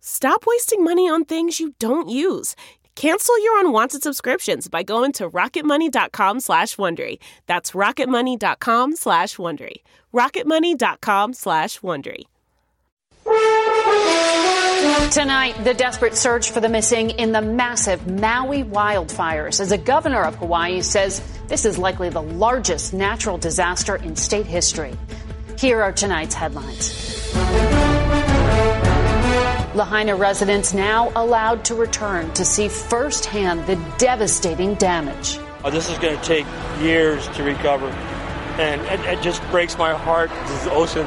Stop wasting money on things you don't use. Cancel your unwanted subscriptions by going to rocketmoney.com slash Wondery. That's rocketmoney.com slash Wondery. rocketmoney.com slash Wondery. Tonight, the desperate search for the missing in the massive Maui wildfires as the governor of Hawaii says this is likely the largest natural disaster in state history. Here are tonight's headlines. Lahaina residents now allowed to return to see firsthand the devastating damage. Oh, this is going to take years to recover, and it, it, just breaks my heart. This ocean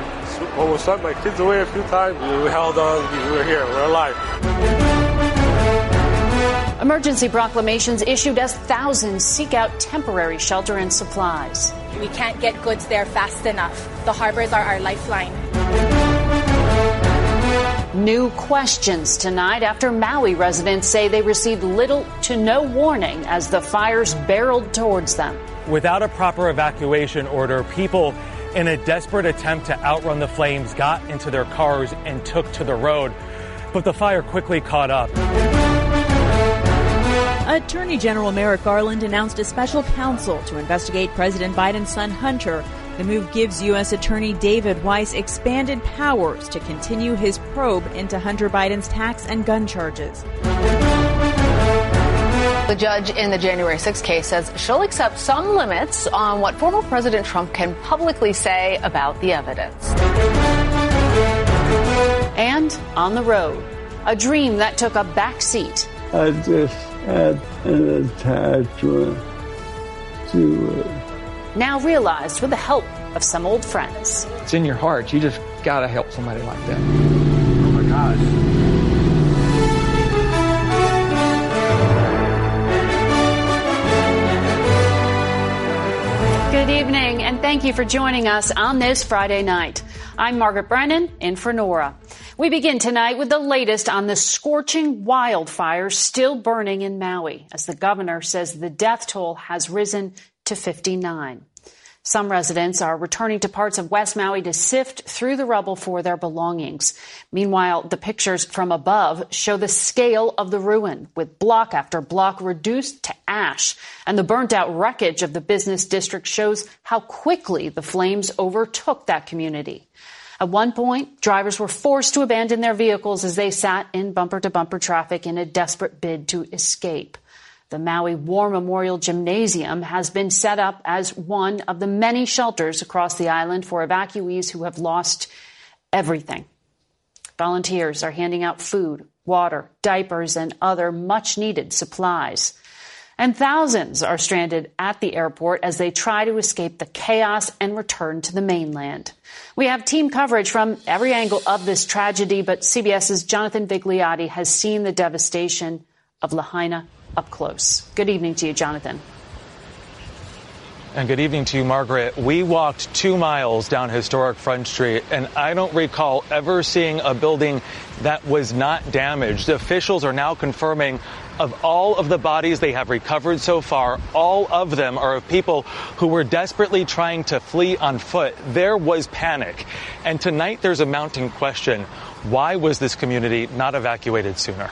almost swept my kids away a few times. We held on. We were here. We're alive. Emergency proclamations issued as thousands seek out temporary shelter and supplies. We can't get goods there fast enough. The harbors are our lifeline. New questions tonight after Maui residents say they received little to no warning as the fires barreled towards them. Without a proper evacuation order, people in a desperate attempt to outrun the flames got into their cars and took to the road. But the fire quickly caught up. Attorney General Merrick Garland announced a special counsel to investigate President Biden's son Hunter the move gives U.S. Attorney David Weiss expanded powers to continue his probe into Hunter Biden's tax and gun charges. The judge in the January 6 case says she'll accept some limits on what former President Trump can publicly say about the evidence. And on the road, a dream that took a back seat. I just had an attachment to it now realized with the help of some old friends. It's in your heart. You just got to help somebody like that. Oh my gosh. Good evening, and thank you for joining us on this Friday night. I'm Margaret Brennan, in for Norah. We begin tonight with the latest on the scorching wildfires still burning in Maui, as the governor says the death toll has risen to 59. Some residents are returning to parts of West Maui to sift through the rubble for their belongings. Meanwhile, the pictures from above show the scale of the ruin, with block after block reduced to ash. And the burnt out wreckage of the business district shows how quickly the flames overtook that community. At one point, drivers were forced to abandon their vehicles as they sat in bumper to bumper traffic in a desperate bid to escape. The Maui War Memorial Gymnasium has been set up as one of the many shelters across the island for evacuees who have lost everything. Volunteers are handing out food, water, diapers, and other much needed supplies. And thousands are stranded at the airport as they try to escape the chaos and return to the mainland. We have team coverage from every angle of this tragedy, but CBS's Jonathan Vigliotti has seen the devastation of Lahaina up close. Good evening to you, Jonathan. And good evening to you, Margaret. We walked two miles down historic Front Street, and I don't recall ever seeing a building that was not damaged. Officials are now confirming of all of the bodies they have recovered so far, all of them are of people who were desperately trying to flee on foot. There was panic. And tonight there's a mounting question. Why was this community not evacuated sooner?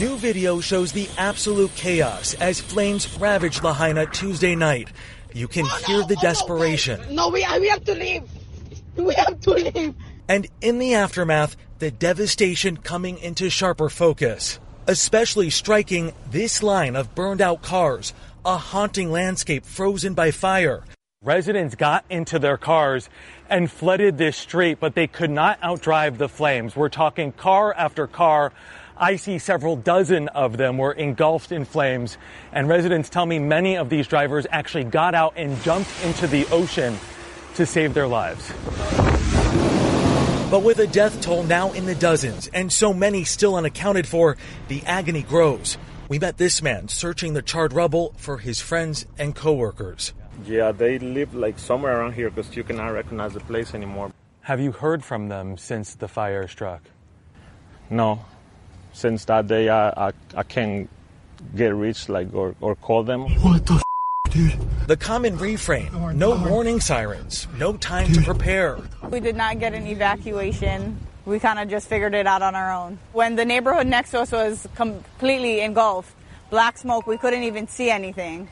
New video shows the absolute chaos as flames ravage Lahaina Tuesday night. You can hear the desperation. No, we, we have to leave. We have to leave. And in the aftermath, the devastation coming into sharper focus. Especially striking this line of burned out cars, a haunting landscape frozen by fire. Residents got into their cars and flooded this street, but they could not outdrive the flames. We're talking car after car I see several dozen of them were engulfed in flames, and residents tell me many of these drivers actually got out and jumped into the ocean to save their lives. But with a death toll now in the dozens and so many still unaccounted for, the agony grows. We met this man searching the charred rubble for his friends and coworkers. Yeah, they live like somewhere around here because you cannot recognize the place anymore. Have you heard from them since the fire struck? No, since that day, I, I, I can't get reached like or, or call them. What the f- dude? The common refrain: no warning sirens, no time dude. to prepare. We did not get an evacuation. We kind of just figured it out on our own. When the neighborhood next to us was completely engulfed, black smoke, we couldn't even see anything.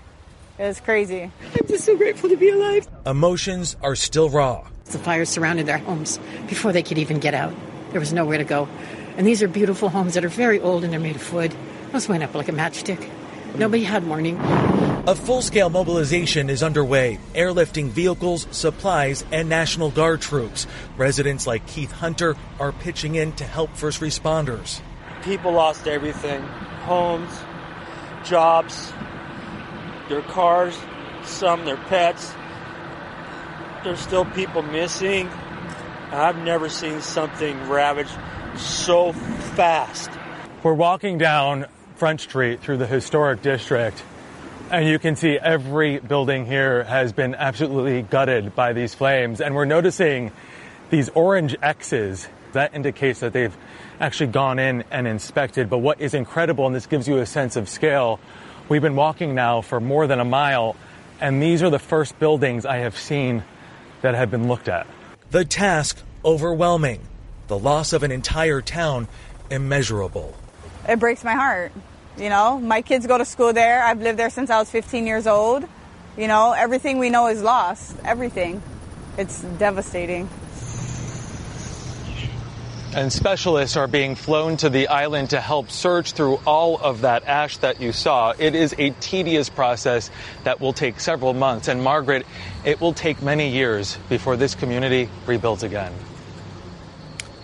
It was crazy. I'm just so grateful to be alive. Emotions are still raw. The fire surrounded their homes before they could even get out. There was nowhere to go. And these are beautiful homes that are very old and they're made of wood. Those went up like a matchstick. Nobody had warning. A full scale mobilization is underway, airlifting vehicles, supplies, and National Guard troops. Residents like Keith Hunter are pitching in to help first responders. People lost everything homes, jobs, their cars, some their pets. There's still people missing. I've never seen something ravaged so fast. We're walking down Front Street through the historic district, and you can see every building here has been absolutely gutted by these flames. And we're noticing these orange X's. That indicates that they've actually gone in and inspected. But what is incredible, and this gives you a sense of scale, we've been walking now for more than a mile, and these are the first buildings I have seen that have been looked at. The task overwhelming the loss of an entire town immeasurable. It breaks my heart. You know, my kids go to school there. I've lived there since I was 15 years old. You know, everything we know is lost. Everything. It's devastating. And specialists are being flown to the island to help search through all of that ash that you saw. It is a tedious process that will take several months. And Margaret, it will take many years before this community rebuilds again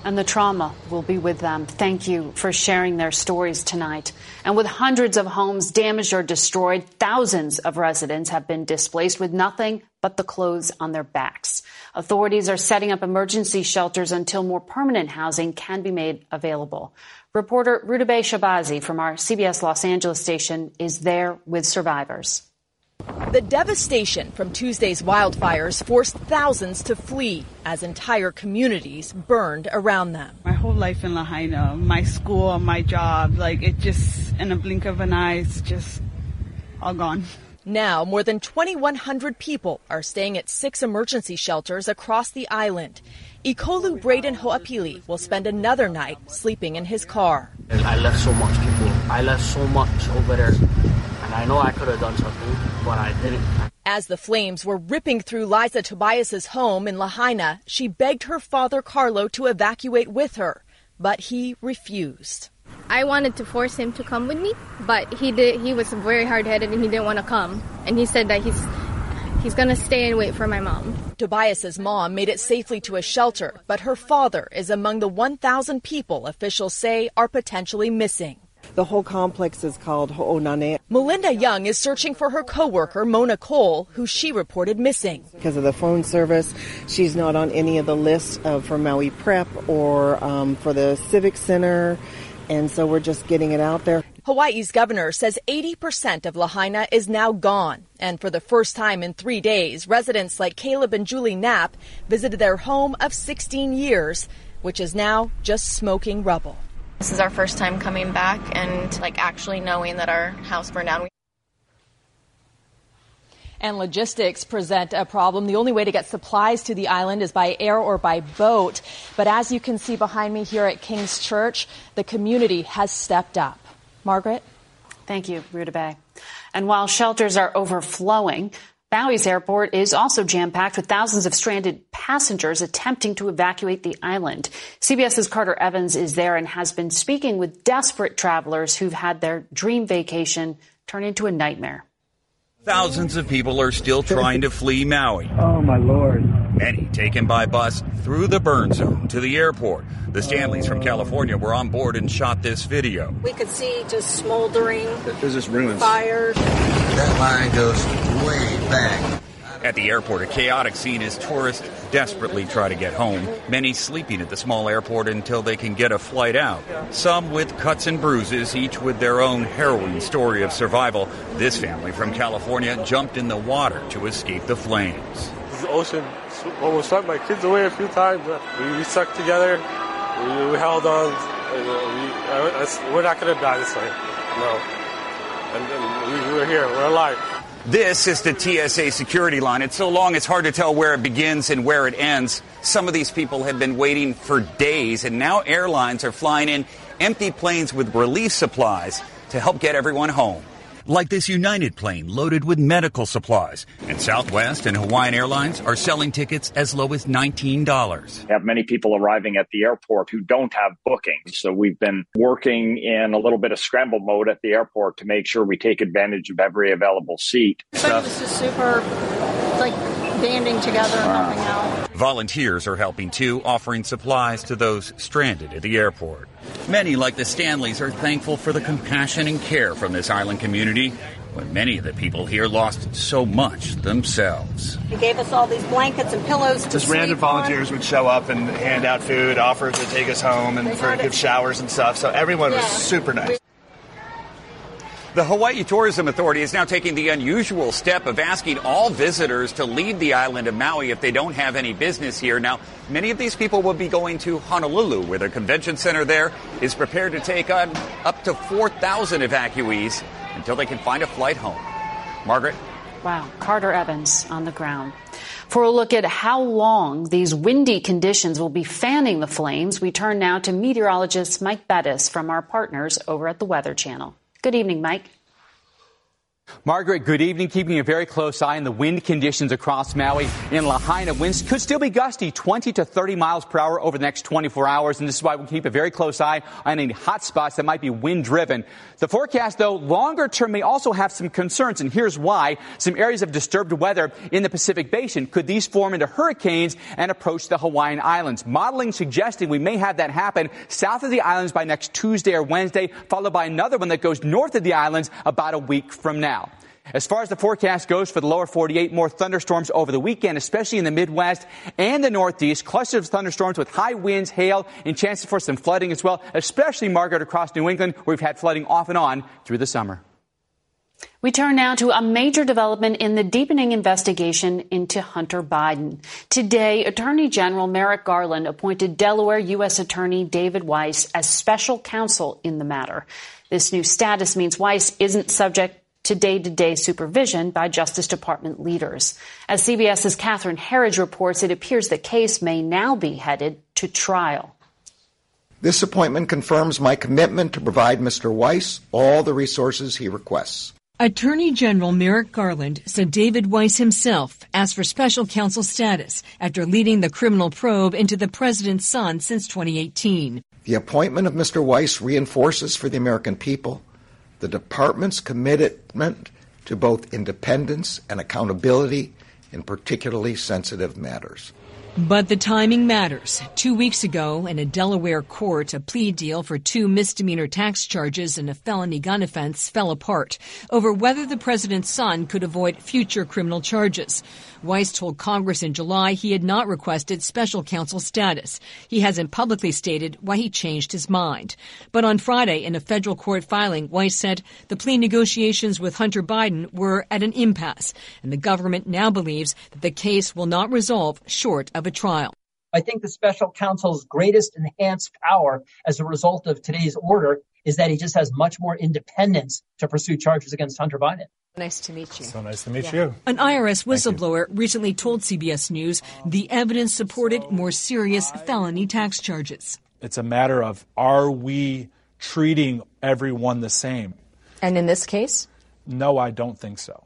and the trauma will be with them. Thank you for sharing their stories tonight. And with hundreds of homes damaged or destroyed, thousands of residents have been displaced with nothing but the clothes on their backs. Authorities are setting up emergency shelters until more permanent housing can be made available. Reporter Rudabeh Shahbazi from our CBS Los Angeles station is there with survivors. The devastation from Tuesday's wildfires forced thousands to flee as entire communities burned around them. My whole life in Lahaina, my school, my job, like it just, in a blink of an eye, it's just all gone. Now, more than 2,100 people are staying at six emergency shelters across the island. Ikolu Braden Hoapili will spend another night sleeping in his car. I left so much people. I left so much over there. And I know I could have done something, but I didn't. As the flames were ripping through Liza Tobias's home in Lahaina, she begged her father Carlo to evacuate with her, but he refused. I wanted to force him to come with me, but he did. He was very hard-headed and he didn't want to come. And he said that he's he's going to stay and wait for my mom. Tobias's mom made it safely to a shelter, but her father is among the 1,000 people officials say are potentially missing. The whole complex is called Ho'onane. Melinda Young is searching for her coworker, Mona Cole, who she reported missing. Because of the phone service, she's not on any of the lists of, for Maui Prep or um, for the Civic Center. And so we're just getting it out there. Hawaii's governor says 80% of Lahaina is now gone. And for the first time in three days, residents like Caleb and Julie Knapp visited their home of 16 years, which is now just smoking rubble. This is our first time coming back and like actually knowing that our house burned down. And logistics present a problem. The only way to get supplies to the island is by air or by boat. But as you can see behind me here at King's Church, the community has stepped up. Margaret? Thank you, Rudabeh. And while shelters are overflowing, Maui's airport is also jam packed with thousands of stranded passengers attempting to evacuate the island. CBS's Carter Evans is there and has been speaking with desperate travelers who've had their dream vacation turn into a nightmare. Thousands of people are still trying to flee Maui. Oh, my Lord. Many taken by bus through the burn zone to the airport. The Stanleys from California were on board and shot this video. We could see just smoldering There's just ruins. fires. That line goes way back. At the airport, a chaotic scene as tourists desperately try to get home. Many sleeping at the small airport until they can get a flight out. Some with cuts and bruises, each with their own harrowing story of survival. This family from California jumped in the water to escape the flames. This ocean almost swept my kids away a few times. We, we stuck together. We, we held on. Uh, we, we're not going to die this way. No. And, and we, we're here. We're alive. This is the TSA security line. It's so long it's hard to tell where it begins and where it ends. Some of these people have been waiting for days, and now airlines are flying in empty planes with relief supplies to help get everyone home. Like this United plane loaded with medical supplies. And Southwest and Hawaiian Airlines are selling tickets as low as $19. have many people arriving at the airport who don't have bookings. So we've been working in a little bit of scramble mode at the airport to make sure we take advantage of every available seat. Everybody was just super, like, banding together and helping out. Volunteers are helping too, offering supplies to those stranded at the airport. Many, like the Stanleys, are thankful for the compassion and care from this island community when many of the people here lost so much themselves. He gave us all these blankets and pillows to Just sleep random on. volunteers would show up and hand out food, offer to take us home, and for give showers and stuff. So everyone was super nice. The Hawaii Tourism Authority is now taking the unusual step of asking all visitors to leave the island of Maui if they don't have any business here. Now, many of these people will be going to Honolulu, where the convention center there is prepared to take on up to 4,000 evacuees until they can find a flight home. Margaret? Wow, Carter Evans on the ground. For a look at how long these windy conditions will be fanning the flames, we turn now to meteorologist Mike Bettis from our partners over at the Weather Channel. Good evening, Mike. Margaret, good evening. Keeping a very close eye on the wind conditions across Maui. In Lahaina, winds could still be gusty, 20 to 30 miles per hour over the next 24 hours. And this is why we keep a very close eye on any hot spots that might be wind driven. The forecast, though, longer term may also have some concerns. And here's why. Some areas of disturbed weather in the Pacific Basin. Could these form into hurricanes and approach the Hawaiian Islands? Modeling suggesting we may have that happen south of the islands by next Tuesday or Wednesday, followed by another one that goes north of the islands about a week from now. As far as the forecast goes for the lower 48, more thunderstorms over the weekend, especially in the Midwest and the Northeast. Clusters of thunderstorms with high winds, hail, and chances for some flooding as well, especially, Margaret, across New England, where we've had flooding off and on through the summer. We turn now to a major development in the deepening investigation into Hunter Biden. Today, Attorney General Merrick Garland appointed Delaware U.S. Attorney David Weiss as special counsel in the matter. This new status means Weiss isn't subject to day to day supervision by Justice Department leaders. As CBS's Catherine Herridge reports, it appears the case may now be headed to trial. This appointment confirms my commitment to provide Mr. Weiss all the resources he requests. Attorney General Merrick Garland said David Weiss himself asked for special counsel status after leading the criminal probe into the president's son since 2018. The appointment of Mr. Weiss reinforces for the American people the department's commitment to both independence and accountability in particularly sensitive matters. But the timing matters. Two weeks ago, in a Delaware court, a plea deal for two misdemeanor tax charges and a felony gun offense fell apart over whether the president's son could avoid future criminal charges. Weiss told Congress in July he had not requested special counsel status. He hasn't publicly stated why he changed his mind. But on Friday, in a federal court filing, Weiss said the plea negotiations with Hunter Biden were at an impasse, and the government now believes that the case will not resolve short of of a trial. I think the special counsel's greatest enhanced power as a result of today's order is that he just has much more independence to pursue charges against Hunter Biden. Nice to meet you. So nice to meet yeah. you. An IRS whistleblower recently told CBS News the evidence supported more serious felony tax charges. It's a matter of are we treating everyone the same? And in this case? No, I don't think so.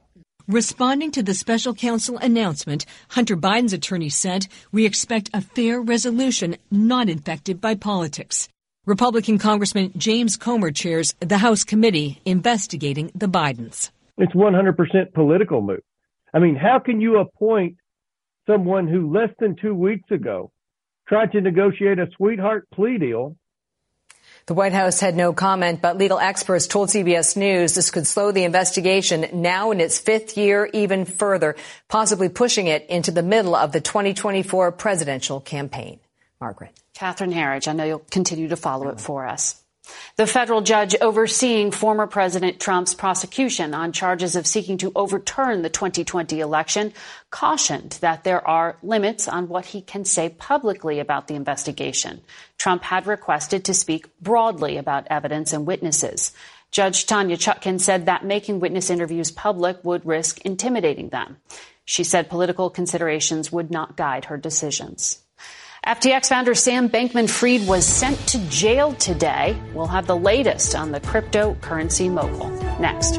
Responding to the special counsel announcement, Hunter Biden's attorney said, We expect a fair resolution not infected by politics. Republican Congressman James Comer chairs the House committee investigating the Bidens. It's 100% political move. I mean, how can you appoint someone who less than two weeks ago tried to negotiate a sweetheart plea deal the White House had no comment, but legal experts told CBS News this could slow the investigation now in its fifth year even further, possibly pushing it into the middle of the 2024 presidential campaign. Margaret. Catherine Herridge, I know you'll continue to follow it for us. The federal judge overseeing former President Trump's prosecution on charges of seeking to overturn the 2020 election cautioned that there are limits on what he can say publicly about the investigation. Trump had requested to speak broadly about evidence and witnesses. Judge Tanya Chutkan said that making witness interviews public would risk intimidating them. She said political considerations would not guide her decisions. FTX founder Sam Bankman Fried was sent to jail today. We'll have the latest on the cryptocurrency mogul next.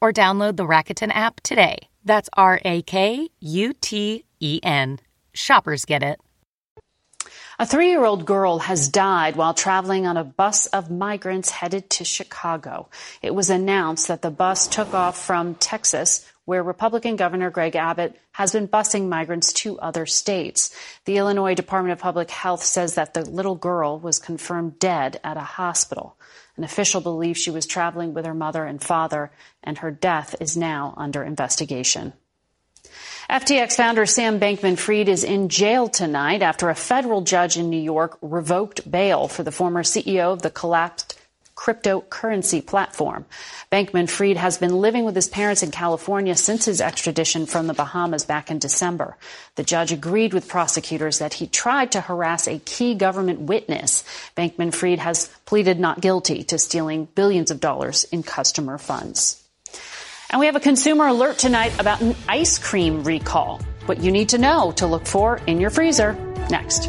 or download the Rakuten app today. That's R A K U T E N. Shoppers get it. A three year old girl has died while traveling on a bus of migrants headed to Chicago. It was announced that the bus took off from Texas, where Republican Governor Greg Abbott has been busing migrants to other states. The Illinois Department of Public Health says that the little girl was confirmed dead at a hospital. An official believes she was traveling with her mother and father, and her death is now under investigation. FTX founder Sam Bankman Fried is in jail tonight after a federal judge in New York revoked bail for the former CEO of the collapsed cryptocurrency platform. Bankman Fried has been living with his parents in California since his extradition from the Bahamas back in December. The judge agreed with prosecutors that he tried to harass a key government witness. Bankman Fried has pleaded not guilty to stealing billions of dollars in customer funds. And we have a consumer alert tonight about an ice cream recall. What you need to know to look for in your freezer. Next.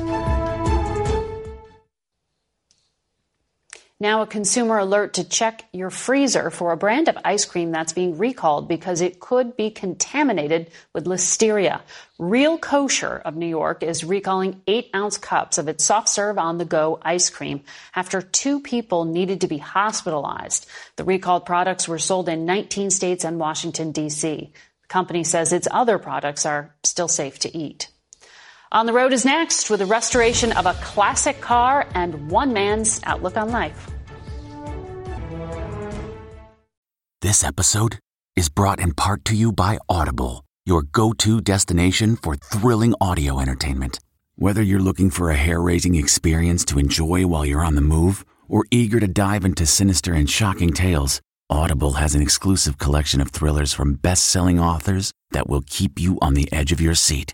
Now, a consumer alert to check your freezer for a brand of ice cream that's being recalled because it could be contaminated with listeria. Real Kosher of New York is recalling eight ounce cups of its soft serve on the go ice cream after two people needed to be hospitalized. The recalled products were sold in 19 states and Washington, D.C. The company says its other products are still safe to eat. On the Road is next with the restoration of a classic car and one man's outlook on life. This episode is brought in part to you by Audible, your go to destination for thrilling audio entertainment. Whether you're looking for a hair raising experience to enjoy while you're on the move or eager to dive into sinister and shocking tales, Audible has an exclusive collection of thrillers from best selling authors that will keep you on the edge of your seat.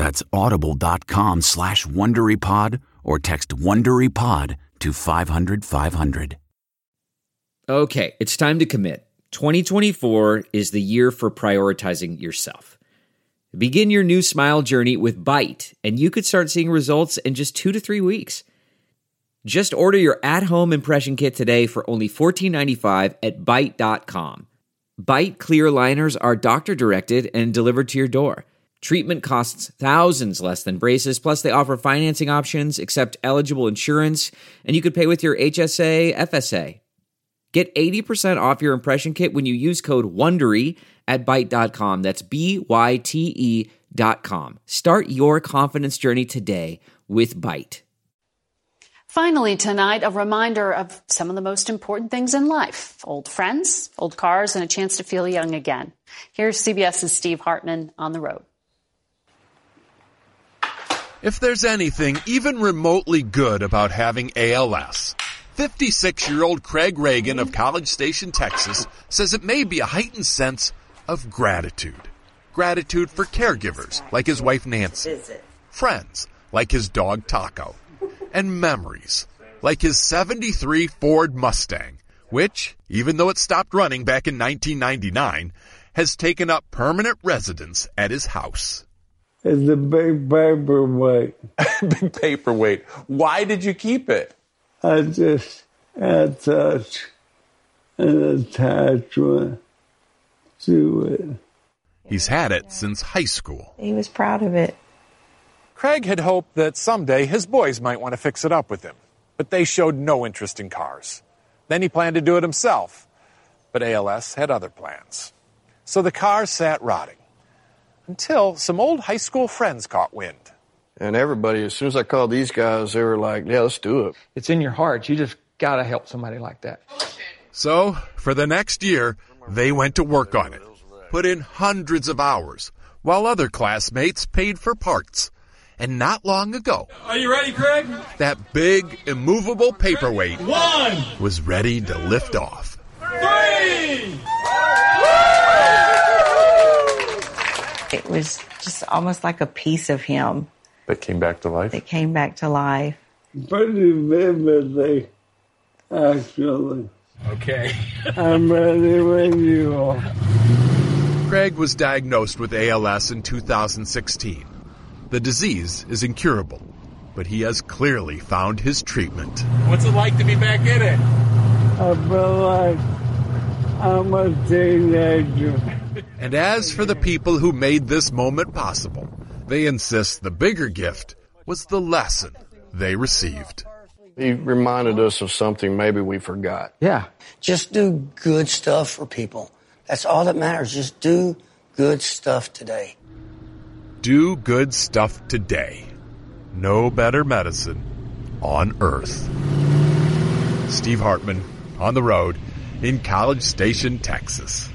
That's audible.com slash WonderyPod or text WonderyPod to 500, 500. Okay, it's time to commit. 2024 is the year for prioritizing yourself. Begin your new smile journey with Byte, and you could start seeing results in just two to three weeks. Just order your at home impression kit today for only $14.95 at Byte.com. Byte clear liners are doctor directed and delivered to your door. Treatment costs thousands less than braces, plus, they offer financing options, accept eligible insurance, and you could pay with your HSA, FSA. Get 80% off your impression kit when you use code WONDERY at Byte.com. That's B-Y-T-E dot com. Start your confidence journey today with Byte. Finally, tonight, a reminder of some of the most important things in life old friends, old cars, and a chance to feel young again. Here's CBS's Steve Hartman on the road. If there's anything even remotely good about having ALS, 56 year old Craig Reagan of College Station, Texas says it may be a heightened sense of gratitude. Gratitude for caregivers like his wife Nancy, friends like his dog Taco, and memories like his 73 Ford Mustang, which, even though it stopped running back in 1999, has taken up permanent residence at his house. It's a big paperweight. big paperweight. Why did you keep it? I just had such an attachment to it. He's had it since high school. He was proud of it. Craig had hoped that someday his boys might want to fix it up with him, but they showed no interest in cars. Then he planned to do it himself, but ALS had other plans. So the car sat rotting until some old high school friends caught wind. And everybody, as soon as I called these guys, they were like, yeah, let's do it. It's in your heart. You just got to help somebody like that. So, for the next year, they went to work on it, put in hundreds of hours, while other classmates paid for parts. And not long ago, Are you ready, Craig? that big, immovable paperweight One, was ready to lift off. three. Was just almost like a piece of him That came back to life. that came back to life. Pretty vividly, actually. Okay. I'm ready when you are. Craig was diagnosed with ALS in 2016. The disease is incurable, but he has clearly found his treatment. What's it like to be back in it? I feel like I'm a teenager. And as for the people who made this moment possible, they insist the bigger gift was the lesson they received. He reminded us of something maybe we forgot. Yeah. Just do good stuff for people. That's all that matters. Just do good stuff today. Do good stuff today. No better medicine on earth. Steve Hartman on the road in College Station, Texas.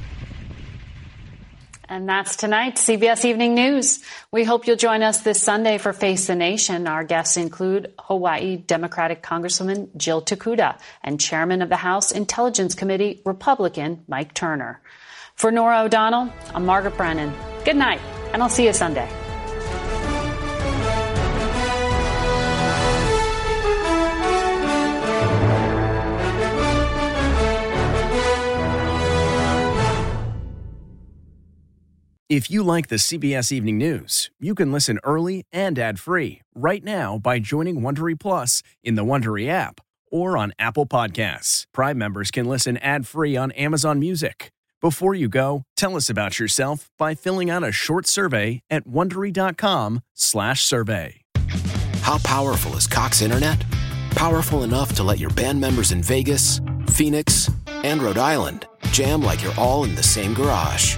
And that's tonight, CBS Evening News. We hope you'll join us this Sunday for Face the Nation. Our guests include Hawaii Democratic Congresswoman Jill Tokuda and Chairman of the House Intelligence Committee Republican Mike Turner. For Norah O'Donnell, I'm Margaret Brennan. Good night, and I'll see you Sunday. If you like the CBS Evening News, you can listen early and ad-free right now by joining Wondery Plus in the Wondery app or on Apple Podcasts. Prime members can listen ad-free on Amazon Music. Before you go, tell us about yourself by filling out a short survey at wondery.com/survey. How powerful is Cox Internet? Powerful enough to let your band members in Vegas, Phoenix, and Rhode Island jam like you're all in the same garage.